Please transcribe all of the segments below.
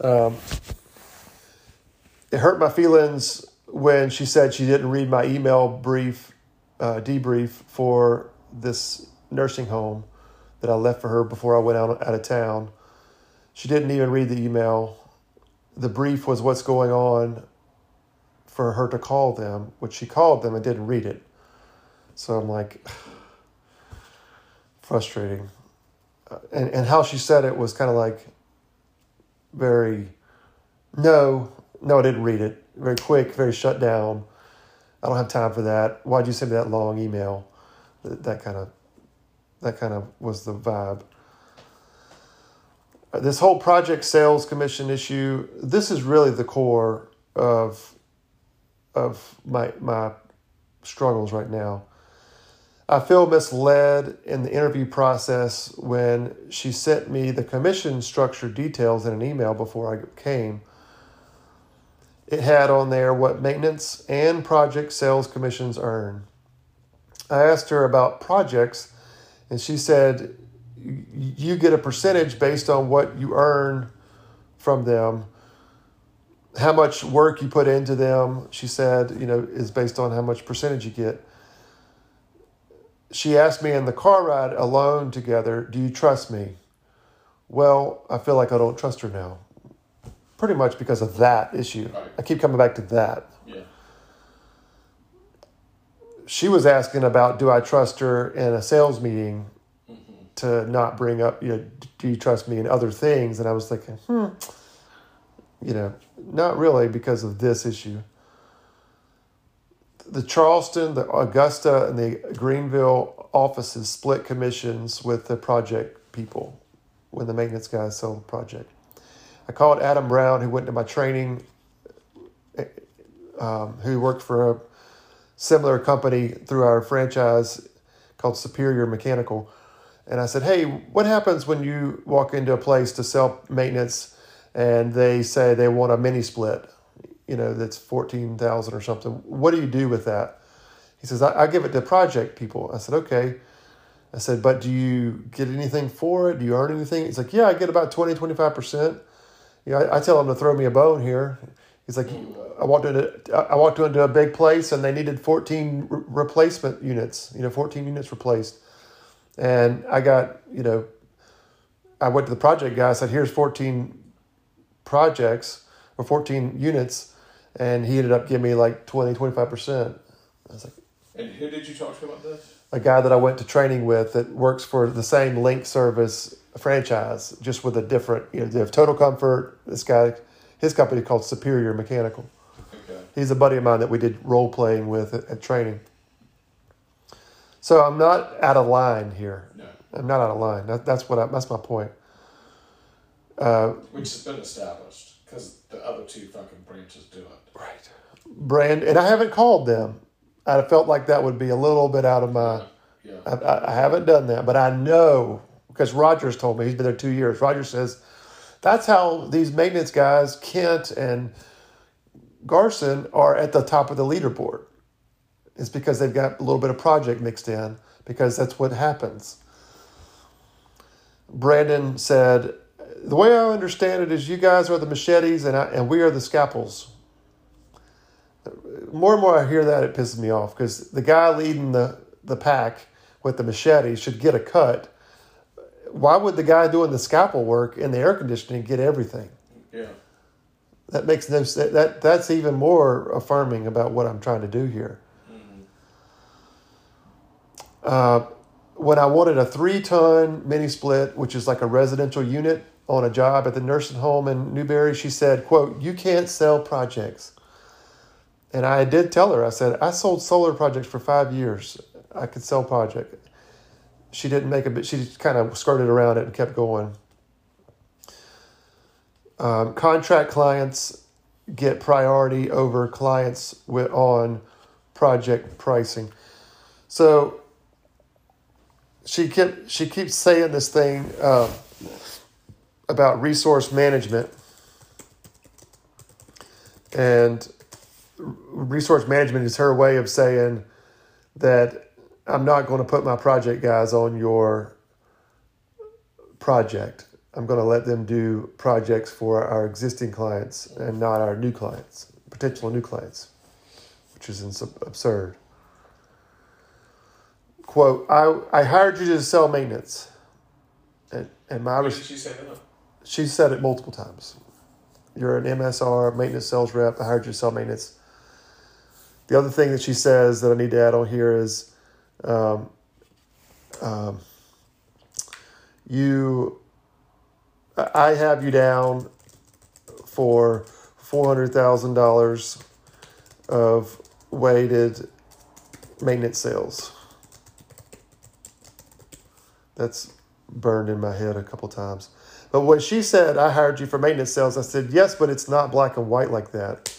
Um, it hurt my feelings when she said she didn't read my email brief, uh, debrief for this nursing home that I left for her before I went out, out of town. She didn't even read the email. The brief was what's going on for her to call them, which she called them and didn't read it. So I'm like, frustrating. Uh, and, and how she said it was kind of like very, no, no, I didn't read it. Very quick, very shut down. I don't have time for that. Why'd you send me that long email? That, that kind of, that kind of was the vibe. Uh, this whole project sales commission issue. This is really the core of, of my my struggles right now. I feel misled in the interview process when she sent me the commission structure details in an email before I came. It had on there what maintenance and project sales commissions earn. I asked her about projects, and she said, You get a percentage based on what you earn from them. How much work you put into them, she said, you know, is based on how much percentage you get she asked me in the car ride alone together, Do you trust me? Well, I feel like I don't trust her now. Pretty much because of that issue. Right. I keep coming back to that. Yeah. She was asking about do I trust her in a sales meeting mm-hmm. to not bring up, you know, do you trust me in other things? And I was thinking, hmm, you know, not really because of this issue the Charleston, the Augusta, and the Greenville offices split commissions with the project people when the maintenance guys sold the project. I called Adam Brown, who went to my training, um, who worked for a similar company through our franchise called Superior Mechanical. And I said, Hey, what happens when you walk into a place to sell maintenance and they say they want a mini split? You know, that's 14,000 or something. What do you do with that? He says, I, I give it to project people. I said, okay. I said, but do you get anything for it? Do you earn anything? He's like, yeah, I get about 20, 25%. You know, I, I tell him to throw me a bone here. He's like, I walked into, I walked into a big place and they needed 14 re- replacement units, you know, 14 units replaced. And I got, you know, I went to the project guy. I said, here's 14 projects or 14 units and he ended up giving me like 20, 25%. I was like, and who did you talk to about this? A guy that I went to training with that works for the same Linc Service franchise, just with a different, you know, they have Total Comfort. This guy, his company called Superior Mechanical. Okay. He's a buddy of mine that we did role playing with at, at training. So I'm not out of line here. No. I'm not out of line. That, that's what I, that's my point. Uh, Which has been established because the other two fucking branches do it. Right. Brand, and I haven't called them. I felt like that would be a little bit out of my. Yeah. I, I haven't done that, but I know because Rogers told me he's been there two years. Rogers says that's how these maintenance guys, Kent and Garson, are at the top of the leaderboard. It's because they've got a little bit of project mixed in because that's what happens. Brandon said, The way I understand it is you guys are the machetes and, I, and we are the scalpels more and more I hear that, it pisses me off because the guy leading the, the pack with the machete should get a cut. Why would the guy doing the scalpel work in the air conditioning get everything? Yeah. That makes no sense. That, that's even more affirming about what I'm trying to do here. Mm-hmm. Uh, when I wanted a three ton mini split, which is like a residential unit on a job at the nursing home in Newberry, she said, quote, you can't sell projects. And I did tell her, I said, I sold solar projects for five years. I could sell project. She didn't make a bit, she kind of skirted around it and kept going. Um, contract clients get priority over clients with, on project pricing. So she kept she keeps saying this thing uh, about resource management, and resource management is her way of saying that I'm not going to put my project guys on your project. I'm going to let them do projects for our existing clients and not our new clients, potential new clients, which is absurd. Quote, I, I hired you to sell maintenance. And, and my Where did she say that? She said it multiple times. You're an MSR, maintenance sales rep. I hired you to sell maintenance. The other thing that she says that I need to add on here is um, um, you, I have you down for $400,000 of weighted maintenance sales. That's burned in my head a couple times. But when she said, I hired you for maintenance sales, I said, yes, but it's not black and white like that.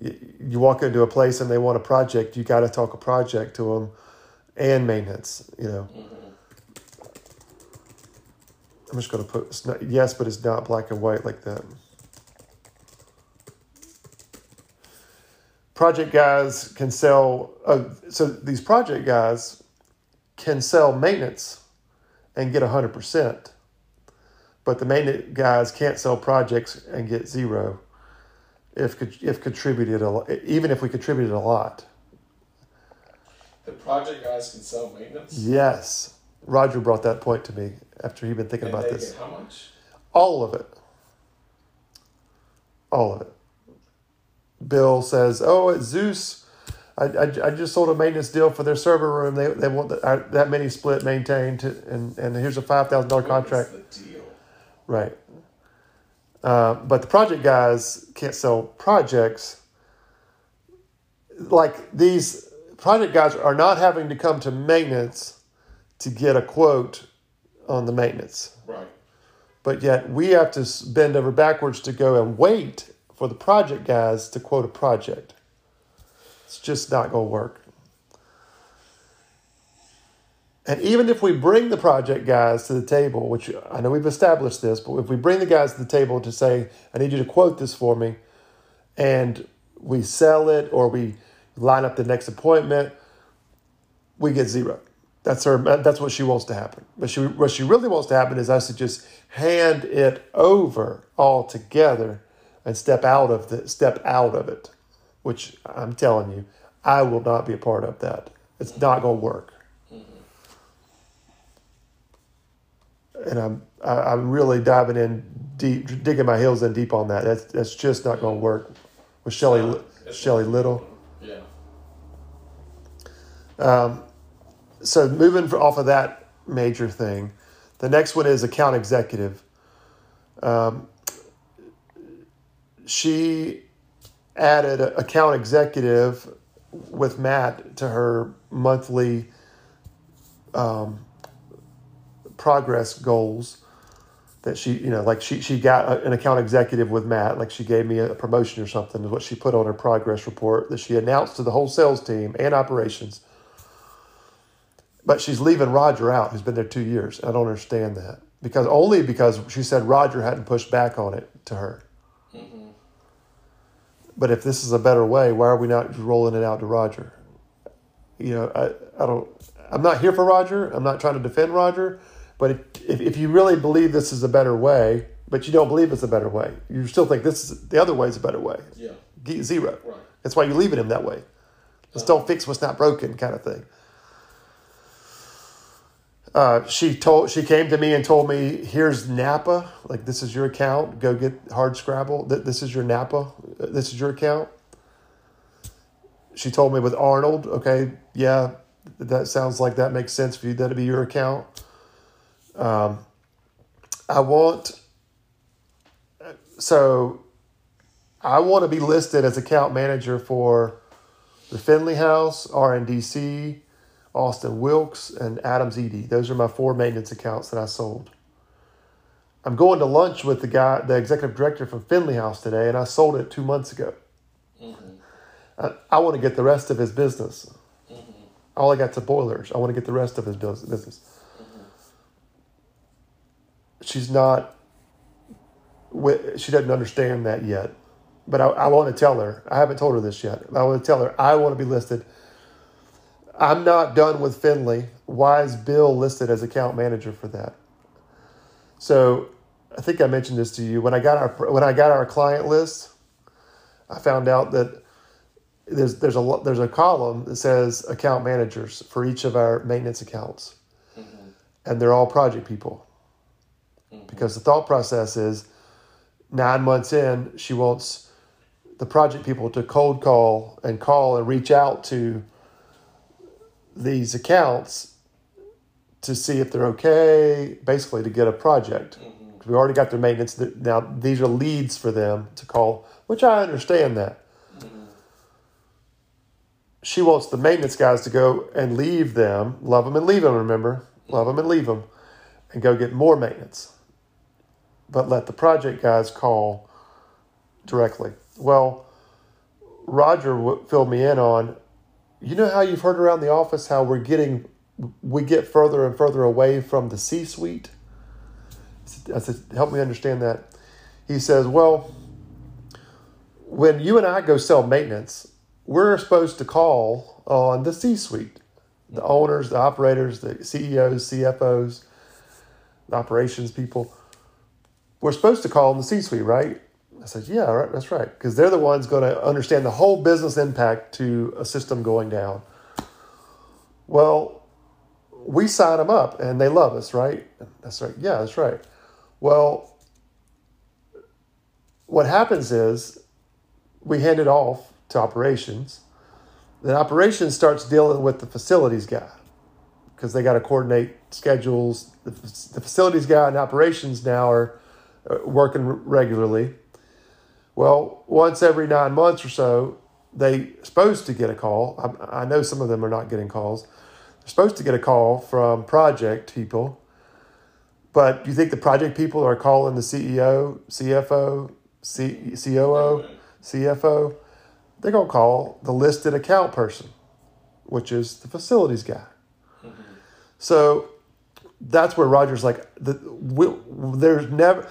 You, walk into a place and they want a project, you got to talk a project to them and maintenance, you know. I'm just going to put, it's not, yes, but it's not black and white like that. Project guys can sell, uh, so these project guys can sell maintenance and get 100% but the maintenance guys can't sell projects and get zero if if contributed a lot, even if we contributed a lot. The project guys can sell maintenance. Yes, Roger brought that point to me after he'd been thinking and about this. how much? All of it. All of it. Bill says, "Oh, at Zeus, I, I, I just sold a maintenance deal for their server room. They, they want the, uh, that mini split maintained, to, and and here's a five thousand dollar contract." What's the deal? Right. Uh, but the project guys can't sell projects. Like these project guys are not having to come to maintenance to get a quote on the maintenance. Right. But yet we have to bend over backwards to go and wait for the project guys to quote a project. It's just not going to work. And even if we bring the project guys to the table, which I know we've established this, but if we bring the guys to the table to say, I need you to quote this for me, and we sell it or we line up the next appointment, we get zero. That's her. That's what she wants to happen. But she, what she really wants to happen is us to just hand it over altogether and step out of the step out of it. Which I'm telling you, I will not be a part of that. It's not going to work. And I'm I, I'm really diving in deep, digging my heels in deep on that. That's that's just not going to work with Shelley It's Shelley Little. Yeah. Um, so moving off of that major thing, the next one is account executive. Um, she added account executive with Matt to her monthly um, progress goals that she, you know, like she, she got a- an account executive with Matt, like she gave me a promotion or something, is what she put on her progress report that she announced to the whole sales team and operations. But she's leaving Roger out, who's been there two years. I don't understand that because only because she said Roger hadn't pushed back on it to her. Mm-hmm. But if this is a better way, why are we not rolling it out to Roger? You know, I, I don't. I'm not here for Roger. I'm not trying to defend Roger. But if, if you really believe this is a better way, but you don't believe it's a better way, you still think this is the other way is a better way. Yeah. Zero. Right. That's why you're leaving him that way. Let's don't fix what's not broken, kind of thing. Uh, she told she came to me and told me, "Here's Napa. Like this is your account. Go get hard Scrabble. Th- This is your Napa. Uh, This is your account." She told me with Arnold. Okay, yeah, that sounds like that makes sense for you. That'd be your account. Um, I want. So, I want to be listed as account manager for the Finley House, RNDC, Austin Wilkes, and Adams Edie. Those are my four maintenance accounts that I sold. I'm going to lunch with the guy, the executive director from Finley House today, and I sold it two months ago. I, I want to get the rest of his business. All I got's a boilers. I want to get the rest of his business. She's not. She doesn't understand that yet, but I, I want to tell her. I haven't told her this yet. I want to tell her I want to be listed. I'm not done with Finley. Why is Bill listed as account manager for that? So I think I mentioned this to you when I got our when I got our client list. I found out that there's there's a there's a column that says account managers for each of our maintenance accounts, mm-hmm. and they're all project people. Mm-hmm. Because the thought process is, nine months in, she wants the project people to cold call and call and reach out to these accounts to see if they're okay, basically to get a project. Mm-hmm. We already got their maintenance. Now these are leads for them to call, which I understand that. Mm-hmm. She wants the maintenance guys to go and leave them, love them and leave them. Remember, love them and leave them, and go get more maintenance. But let the project guys call directly. Well, Roger filled me in on. You know how you've heard around the office how we're getting, we get further and further away from the C-suite. I said, help me understand that. He says, well, when you and I go sell maintenance, we're supposed to call on the C-suite, the owners, the operators, the CEOs, CFOs, the operations people. We're supposed to call them the C-suite, right? I said, yeah, right, that's right, because they're the ones going to understand the whole business impact to a system going down. Well, we sign them up and they love us, right? That's right. Yeah, that's right. Well, what happens is we hand it off to operations. Then operations starts dealing with the facilities guy because they got to coordinate schedules. The, the facilities guy and operations now are Uh, working regularly. Well, once every nine months or so, they supposed to get a call. I, I know some of them are not getting calls. They're supposed to get a call from project people, but do you think the project people are calling the CEO, CFO, C, COO, CFO? They're gonna call the listed account person, which is the facilities guy. Mm-hmm. So that's where Roger's like, the, we, there's never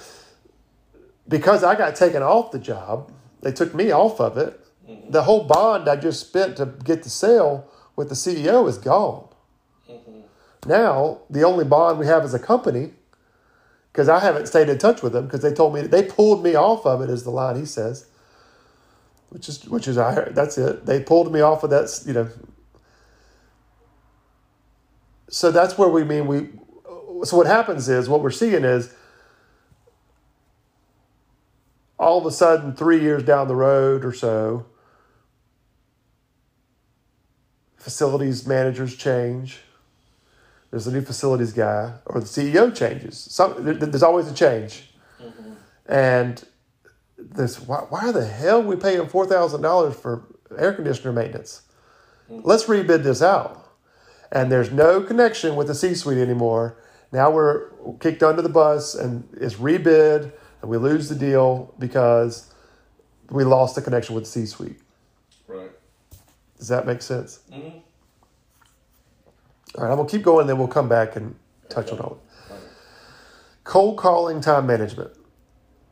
because I got taken off the job. They took me off of it. Mm-hmm. The whole bond I just spent to get the sale with the CEO is gone. Mm-hmm. Now the only bond we have as a company, because I haven't stayed in touch with them because they told me they pulled me off of it. Is the line he says, which is which is I heard, that's it. They pulled me off of that. You know. So that's where we mean we. So what happens is what we're seeing is all of a sudden, three years down the road or so, facilities managers change. There's a new facilities guy, or the CEO changes. Some, there- there's always a change. Mm-hmm. And this, why, why the hell are we paying four thousand dollars for air conditioner maintenance? Mm-hmm. Let's rebid this out. And there's no connection with the C-suite anymore. Now we're kicked under the bus, and it's rebid, and we lose the deal because we lost the connection with the C-suite. Right. Does that make sense? Mm-hmm. All right, I'm gonna keep going, then we'll come back and touch on all it. Cold calling time management.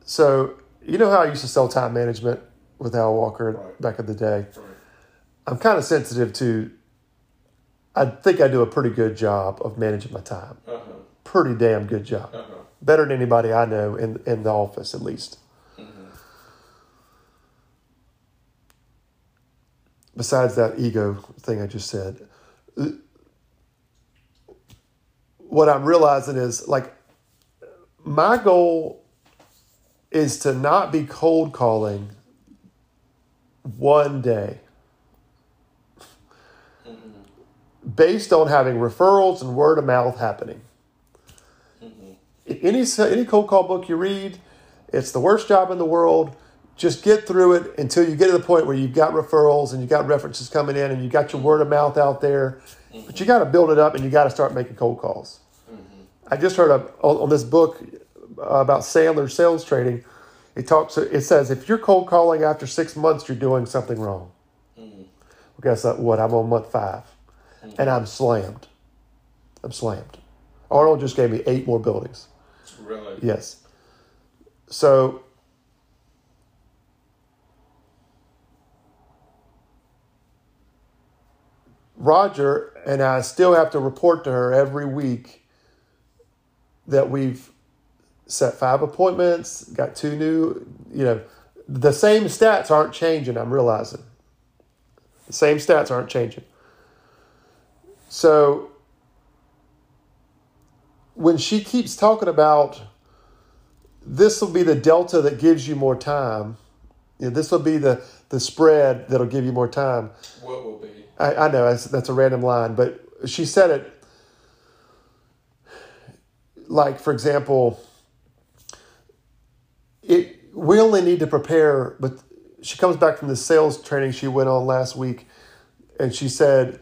So you know how I used to sell time management with Al Walker Right. back in the day. Right. I'm kind of sensitive to. I think I do a pretty good job of managing my time. Uh-huh. Pretty damn good job. Uh-huh. Better than anybody I know in in the office, at least. Besides that ego thing I just said, what I'm realizing is like my goal is to not be cold calling one day mm-hmm. based on having referrals and word of mouth happening. Any any cold call book you read, it's the worst job in the world. Just get through it until you get to the point where you've got referrals and you've got references coming in and you got your word of mouth out there. But you got to build it up and you got to start making cold calls. Mm-hmm. I just heard a, on, on this book uh, about Sandler sales training. It talks. It says if you're cold calling after six months, you're doing something wrong. Mm-hmm. Well, guess what? I'm on month 5 mm-hmm. and I'm slammed. I'm slammed. Arnold just gave me eight more buildings. Really. Yes. So Roger and I still have to report to her every week that we've set five appointments, got two new, you know, the same stats aren't changing, I'm realizing. The same stats aren't changing. So when she keeps talking about this will be the delta that gives you more time, you know, this will be the, the spread that'll give you more time. What will be? I, I know that's, that's a random line, but she said it like, for example, it we only need to prepare, but she comes back from the sales training she went on last week, and she said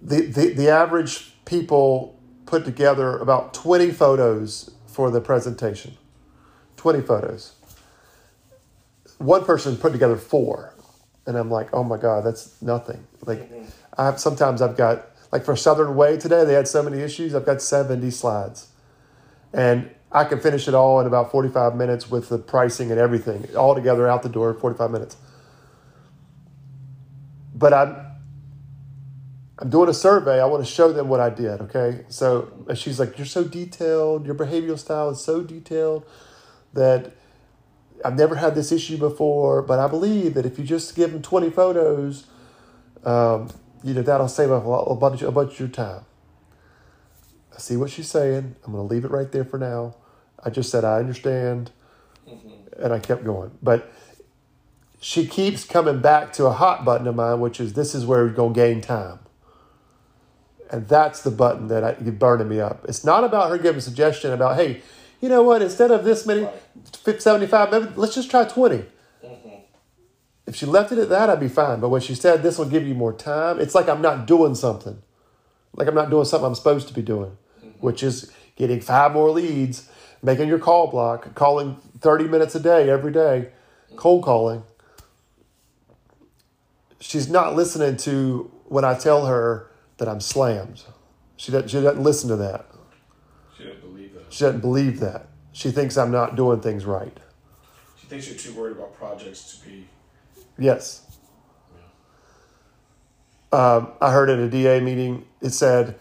the, the, the average people put together about 20 photos for the presentation. 20 photos. One person put together four. And I'm like, oh my God, that's nothing. Like, I have, sometimes I've got, like for Southern Way today, they had so many issues, I've got 70 slides. And I can finish it all in about 45 minutes with the pricing and everything, all together out the door, 45 minutes. But I'm, I'm doing a survey. I want to show them what I did. Okay. So and she's like, You're so detailed. Your behavioral style is so detailed that I've never had this issue before. But I believe that if you just give them 20 photos, um, you know, that'll save a, lot, a, bunch, a bunch of your time. I see what she's saying. I'm going to leave it right there for now. I just said, I understand. Mm-hmm. And I kept going. But she keeps coming back to a hot button of mine, which is this is where we're going to gain time. And that's the button that I, you're burning me up. It's not about her giving a suggestion about, hey, you know what, instead of this many, 75, maybe, let's just try 20. Mm-hmm. If she left it at that, I'd be fine. But when she said this will give you more time, it's like I'm not doing something. Like I'm not doing something I'm supposed to be doing, mm-hmm. which is getting five more leads, making your call block, calling 30 minutes a day every day, cold calling. She's not listening to when I tell her that I'm slammed. She doesn't, she doesn't listen to that. She doesn't believe that. She doesn't believe that. She thinks I'm not doing things right. She thinks you're too worried about projects to be. Yes. Yeah. Um, I heard at a DA meeting, it said,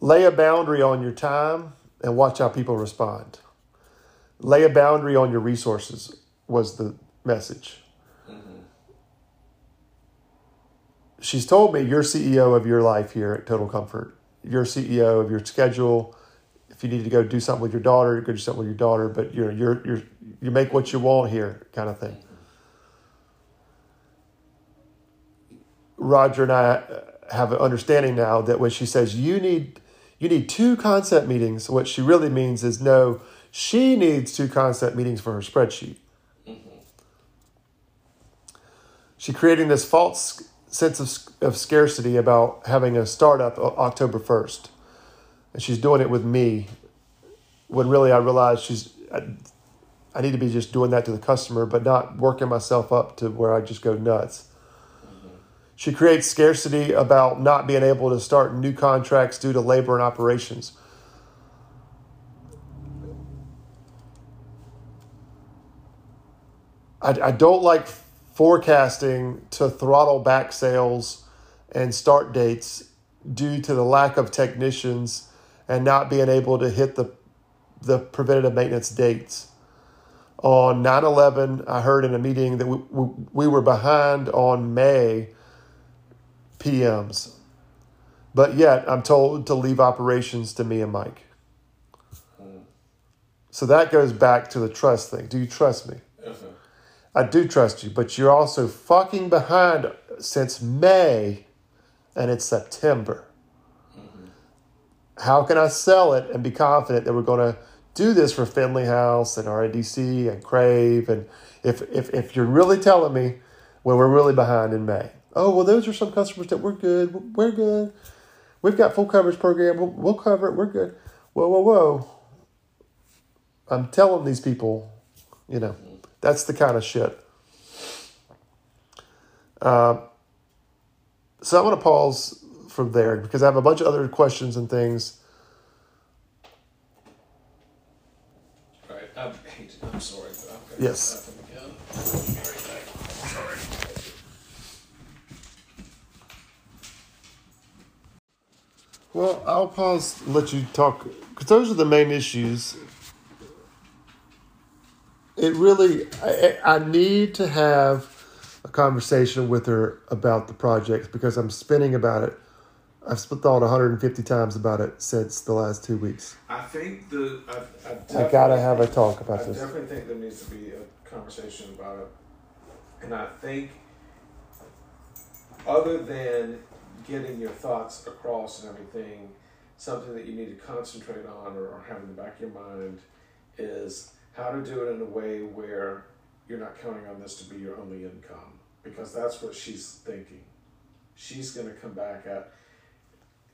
lay a boundary on your time and watch how people respond. Lay a boundary on your resources was the message. She's told me you're CEO of your life here at Total Comfort. You're CEO of your schedule. If you need to go do something with your daughter, go do something with your daughter. But you're you're you're you make what you want here, kind of thing. Roger and I have an understanding now that when she says you need you need two concept meetings, what she really means is no, she needs two concept meetings for her spreadsheet. Mm-hmm. She's creating this false sense of, of scarcity about having a startup October 1st. And she's doing it with me when really I realize she's, I, I need to be just doing that to the customer, but not working myself up to where I just go nuts. Mm-hmm. She creates scarcity about not being able to start new contracts due to labor and operations. I, I don't like forecasting to throttle back sales and start dates due to the lack of technicians and not being able to hit the the preventative maintenance dates. On 9 11, I heard in a meeting that we, we, we were behind on May PMs. But yet, I'm told to leave operations to me and Mike. Mm. So that goes back to the trust thing. Do you trust me? I do trust you, but you're also fucking behind since May and it's September. Mm-hmm. How can I sell it and be confident that we're going to do this for Finley House and RADC and Crave? And if, if, if you're really telling me when we're really behind in May, oh, well, those are some customers that we're good. We're good. We've got full coverage program. We'll, we'll cover it. We're good. Whoa, whoa, whoa. I'm telling these people, you know. That's the kind of shit. Uh, so I'm going to pause from there because I have a bunch of other questions and things. All right. I'm, I'm sorry. yes. Well, I'll pause, let you talk. because those are the main issues, it really I, I need to have a conversation with her about the project because I'm spinning about it. I've thought 150 times about it since the last two weeks. I think the I, I, I gotta have a talk I about this. definitely think there needs to be a conversation about it, and I think other than getting your thoughts across and everything, something that you need to concentrate on or, or have in the back of your mind is how to do it in a way where you're not counting on this to be your only income because that's what she's thinking. She's going to come back at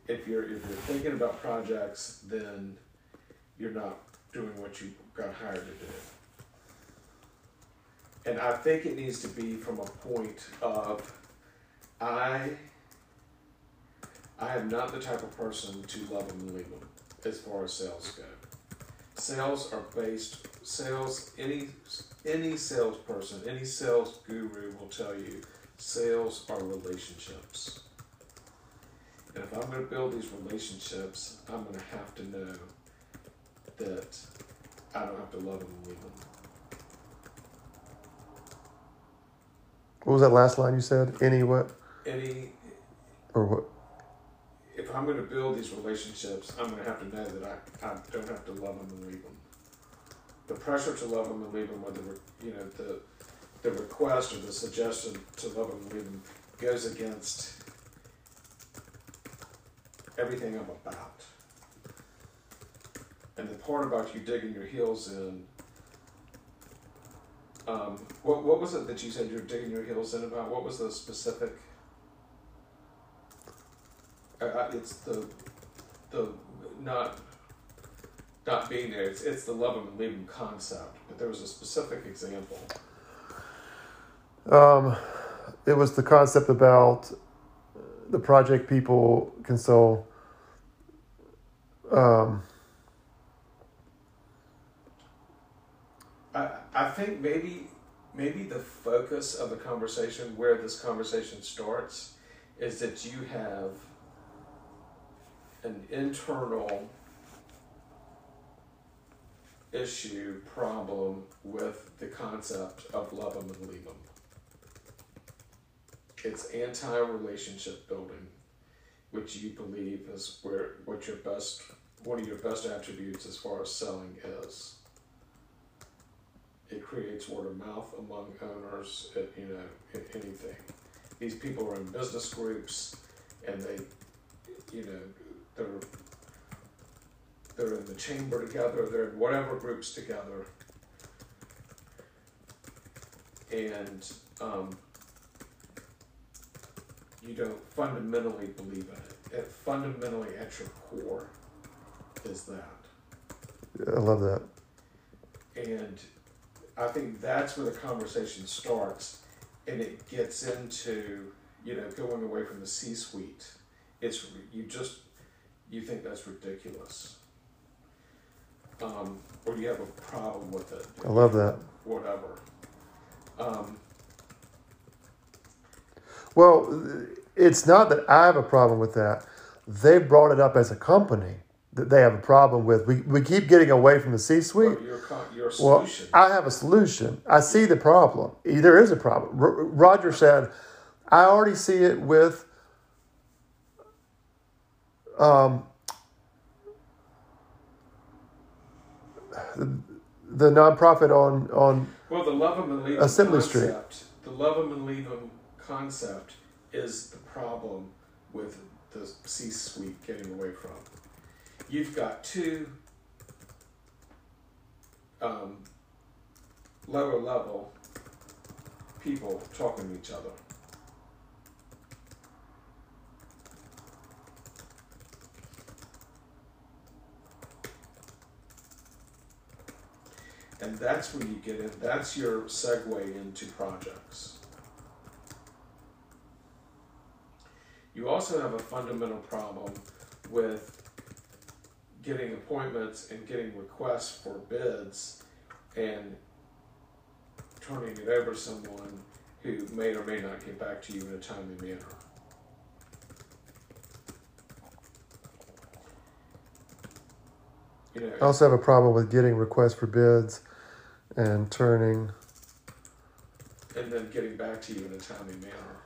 if you're if you're thinking about projects, then you're not doing what you got hired to do. And I think it needs to be from a point of I I am not the type of person to love them and leave them as far as sales go. Sales are based sales any any salesperson, any sales guru will tell you sales are relationships. And if I'm going to build these relationships, I'm going to have to know that I don't have to love them and leave them. What was that last line you said? Any what Any or what? if I'm going to build these relationships, I'm going to have to know that I, I don't have to love them and leave them. The pressure to love them and leave them, or the you know the the request or the suggestion to love them and leave them, goes against everything I'm about. And the part about you digging your heels in. Um, what what was it that you said you're digging your heels in about? What was the specific? Uh, uh, it's the the not not being there. It's it's the love them and leave them concept. But there was a specific example. Um, it was the concept about the project people console. Um, I I think maybe maybe the focus of the conversation, where this conversation starts, is that you have an internal issue problem with the concept of love them and leave them. It's anti-relationship building, which you believe is where what your best one of your best attributes as far as selling is. It creates word of mouth among owners, at, you know, anything. These people are in business groups, and they, you know, they're they're in the chamber together. They're in whatever groups together, and um, you don't fundamentally believe in it. It fundamentally at your core is that. I love that. And I think that's where the conversation starts and it gets into, you know, going away from the C suite. It's, you just, you think that's ridiculous. Um, or you have a problem with it. I love that. Whatever. Um, Well, it's not that I have a problem with that. They brought it up as a company that they have a problem with. We, we keep getting away from the C suite. Well. I have a solution. I see the problem. There is a problem. R- Roger said, I already see it with um, the nonprofit on on Well, the love 'em and leave 'em Assembly Street. concept, the love 'em and leave 'em concept is the problem with the C-suite getting away from. You've got two um, lower level people talking to each other. And that's when you get in, that's your segue into projects. You also have a fundamental problem with getting appointments and getting requests for bids and turning it over to someone who may or may not get back to you in a timely manner. You know, I also have a problem with getting requests for bids and turning. and then getting back to you in a timely manner.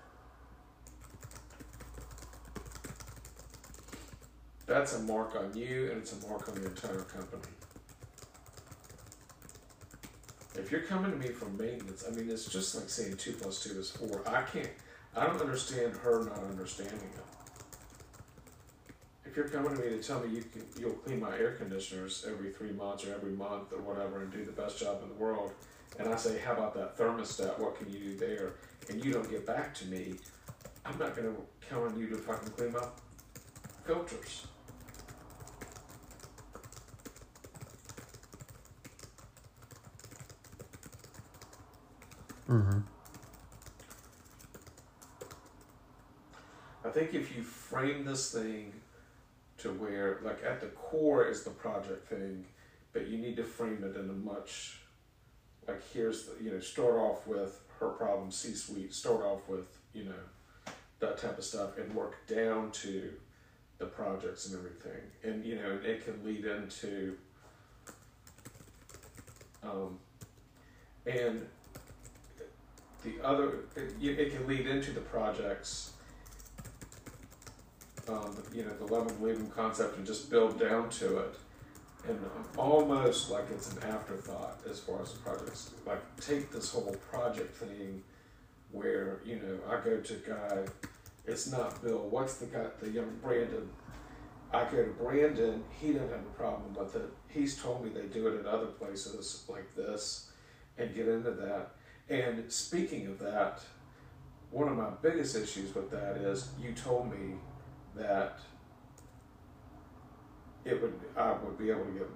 That's a mark on you and it's a mark on the entire company. If you're coming to me for maintenance, I mean, it's just like saying two plus two is four. I can't, I don't understand her not understanding it. You're coming to me to tell me you can, you'll clean my air conditioners every three months or every month or whatever and do the best job in the world, and I say, how about that thermostat? What can you do there? And you don't get back to me, I'm not gonna count on you to fucking clean my filters. Mm-hmm. I think if you frame this thing to where, like, at the core is the project thing, but you need to frame it in a much, like, here's the, you know, start off with her problem C suite, start off with, you know, that type of stuff, and work down to the projects and everything. And, you know, it can lead into, um, and the other, it, it can lead into the projects um, you know, the love and believe 'em concept and just build down to it. And almost like it's an afterthought as far as the projects. Like, take this whole project thing where, you know, I go to guy, it's not Bill, what's the guy, the young Brandon? I go to Brandon, he doesn't have a problem with it. He's told me they do it at other places like this and get into that. And speaking of that, one of my biggest issues with that is you told me that it would I would be able to get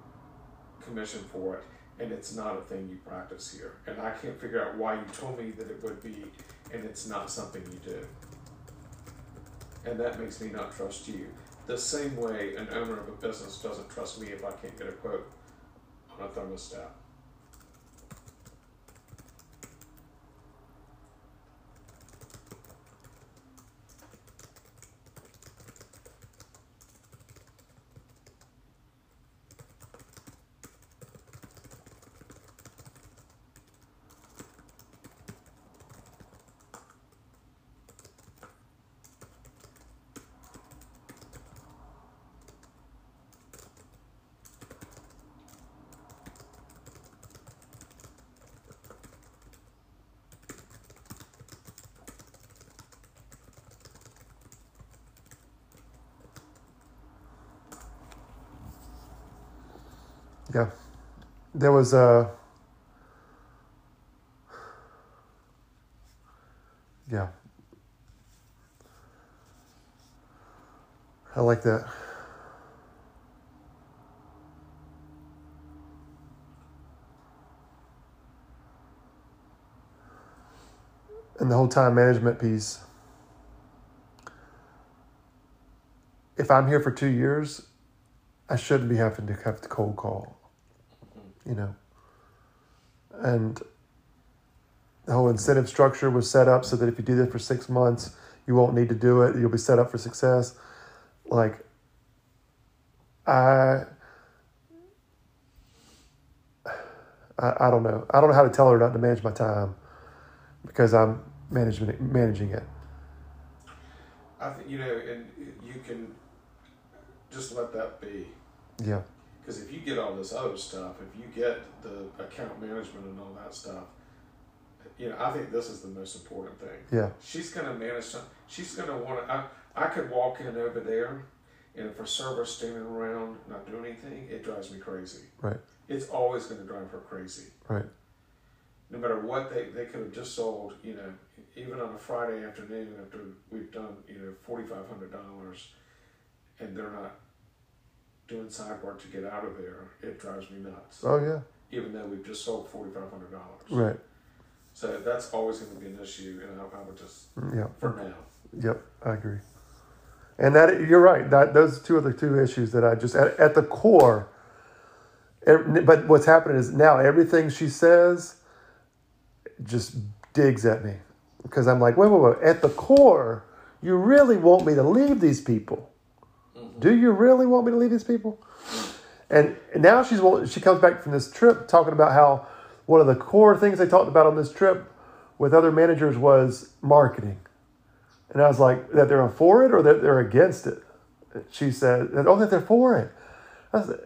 commission for it, and it's not a thing you practice here. And I can't figure out why you told me that it would be, and it's not something you do. And that makes me not trust you. The same way an owner of a business doesn't trust me if I can't get a quote on a thermostat. Yeah. There was a. Yeah. I like that. And the whole time management piece. If I'm here for two years, I shouldn't be having to have to cold call you know. And the whole incentive structure was set up so that if you do this for six months, you won't need to do it. You'll be set up for success. Like, I, I, I don't know. I don't know how to tell her not to manage my time because I'm managing managing it. I think you know, and you can just let that be. Yeah. Because if you get all this other stuff, if you get the account management and all that stuff, you know, I think this is the most important thing. Yeah. She's going to manage some, she's going to want to, I, I could walk in over there and if a server's standing around not doing anything, it drives me crazy. Right. It's always going to drive her crazy. Right. No matter what they, they could have just sold, you know, even on a Friday afternoon after we've done, you know, $4,500 and they're not doing side work to get out of there, it drives me nuts. Oh yeah. Even though we've just sold forty five hundred dollars. Right. So that's always going to be an issue, and I, I would just Mm, Yeah. for now. Yep, I agree. And that you're right. That those two are the two issues that I just at, at the core. But what's happening is now everything she says just digs at me because I'm like, wait, wait, wait. At the core, you really want me to leave these people? Do you really want me to leave these people? And, now she's she comes back from this trip talking about how one of the core things they talked about on this trip with other managers was marketing. And I was like, that they're for it or that they're against it. She said, oh, that they're for it. I said,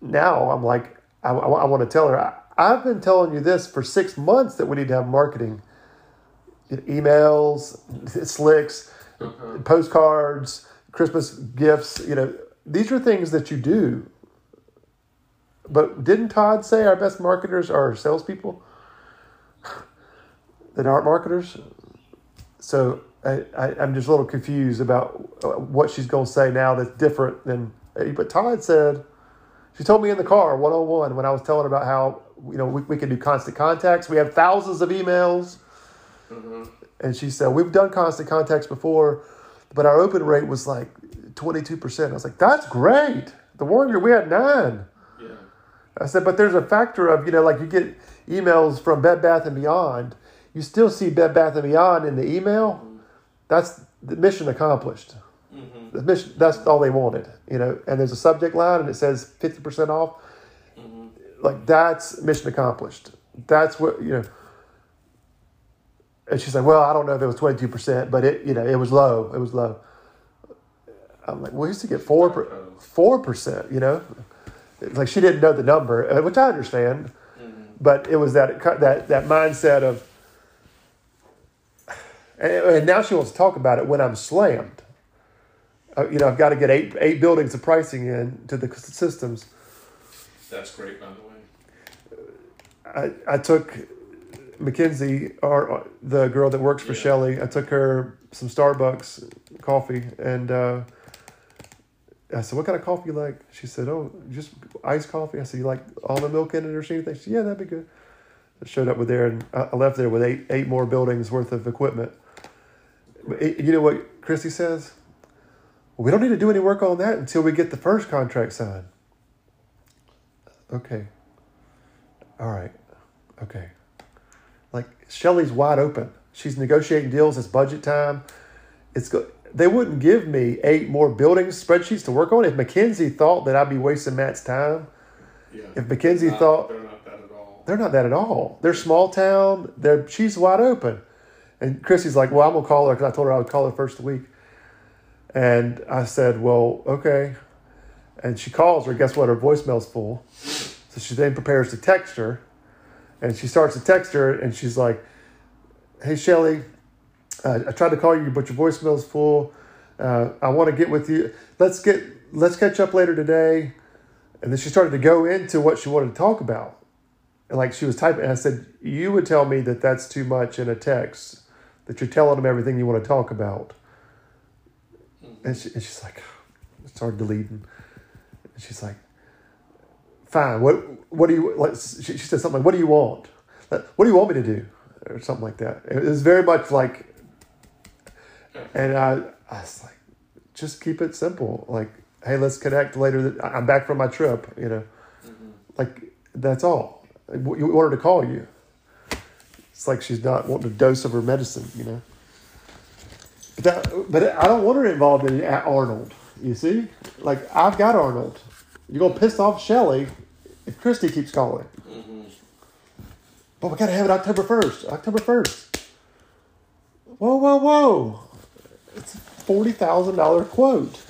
now I'm like, I, I, want to tell her, I, I've been telling you this for six months that we need to have marketing emails, slicks, postcards, Christmas gifts. You know, these are things that you do. But didn't Todd say our best marketers are salespeople that aren't marketers? So I, I, I'm just a little confused about uh, what she's going to say now that's different than. But Todd said, she told me in the car, 101, when I was telling her about how you know we, we can do Constant Contacts. We have thousands of emails. Mhm. And she said, We've done Constant Contacts before, but our open rate was like 22%. I was like, That's great. The year we had nine. Yeah. I said, But there's a factor of, you know, like you get emails from Bed Bath and Beyond. You still see Bed Bath and Beyond in the email. That's the mission accomplished. Mhm. The mission, that's all they wanted, you know. And there's a subject line and it says 50% off. Mhm. Like, that's mission accomplished. That's what, you know. And she's like, well, I don't know if it was 22%, but it, you know, it was low. It was low. I'm like, Well, we used to get 4 4%, you know? It's like she didn't know the number, uh, which I understand. Mhm. But it was that, that, that mindset of, and, and now she wants to talk about it when I'm slammed. Uh, you know, I've got to get eight, eight buildings of pricing in to the systems. That's great, by the way. I, I took Mackenzie, or the girl that works for Yeah. Shelly, I took her some Starbucks coffee, and uh, I said, "What kind of coffee you like?" She said, "Oh, just iced coffee." I said, "You like almond milk in it or anything?" She said, "Yeah, that'd be good." I showed up with there, and I I left there with eight eight more buildings worth of equipment. It- you know what Christy says? Well, we don't need to do any work on that until we get the first contract signed. Okay. All right. Okay. Shelly's wide open. She's negotiating deals. It's budget time. It's go- they wouldn't give me eight more building spreadsheets to work on if Mackenzie thought that I'd be wasting Matt's time. Yeah. If Mackenzie Not- thought they're not that at all. they're not that at all. They're small town. They're she's wide open. And Chrissy's like, well, I'm gonna call her because I told her I would call her first week. And I said, well, okay. And she calls her. Guess what? Her voicemail's full. So she then prepares to text her, and she starts to text her, and she's like, "Hey Shelly, uh, I tried to call you, but your voicemail's full. Uh, I want to get with you. Let's get let's catch up later today." And then she started to go into what she wanted to talk about. And like she was typing, and I said, You would tell me that that's too much in a text, that you're telling them everything you want to talk about. And, she, and she's like, started deleting. And she's like, Fine, what what do you, like, she, she said something like, What do you want? Like, what do you want me to do? Or something like that. It was very much like, and I, I was like, Just keep it simple. Like, hey, let's connect later. I'm back from my trip, you know. Mhm. Like that's all. You want her to call you. It's like she's not wanting a dose of her medicine, you know. But that, but I don't want her involved in Arnold. You see, like I've got Arnold. You're gonna piss off Shelly if Christy keeps calling. Mhm. But we gotta have it October first. October first. Whoa, whoa, whoa! It's a forty thousand dollar quote.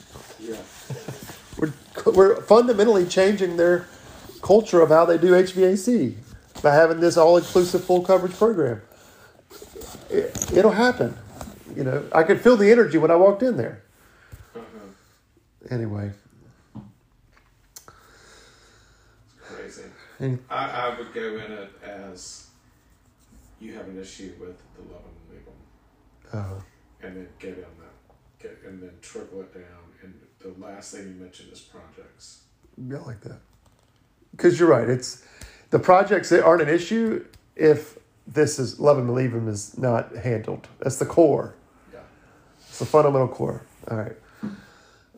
Yeah. We're, we're fundamentally changing their culture of how they do HVAC by having this all inclusive full coverage program. It, it'll happen. You know, I could feel the energy when I walked in there. Uh-huh. Anyway, Crazy. and I, I would go in it as you have an issue with the love and leave them, uh, and then get on that, get and then trickle it down. And the last thing you mentioned is projects. yeah, I like that. Because you're right. It's the projects that aren't an issue if this is love and believe them is not handled. That's the core. Yeah. It's the fundamental core. All right.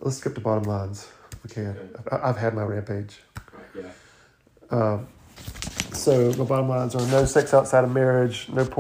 Let's skip the bottom lines. We can. Okay. I've had my rampage. Yeah. Um, so the bottom lines are no sex outside of marriage, no porn.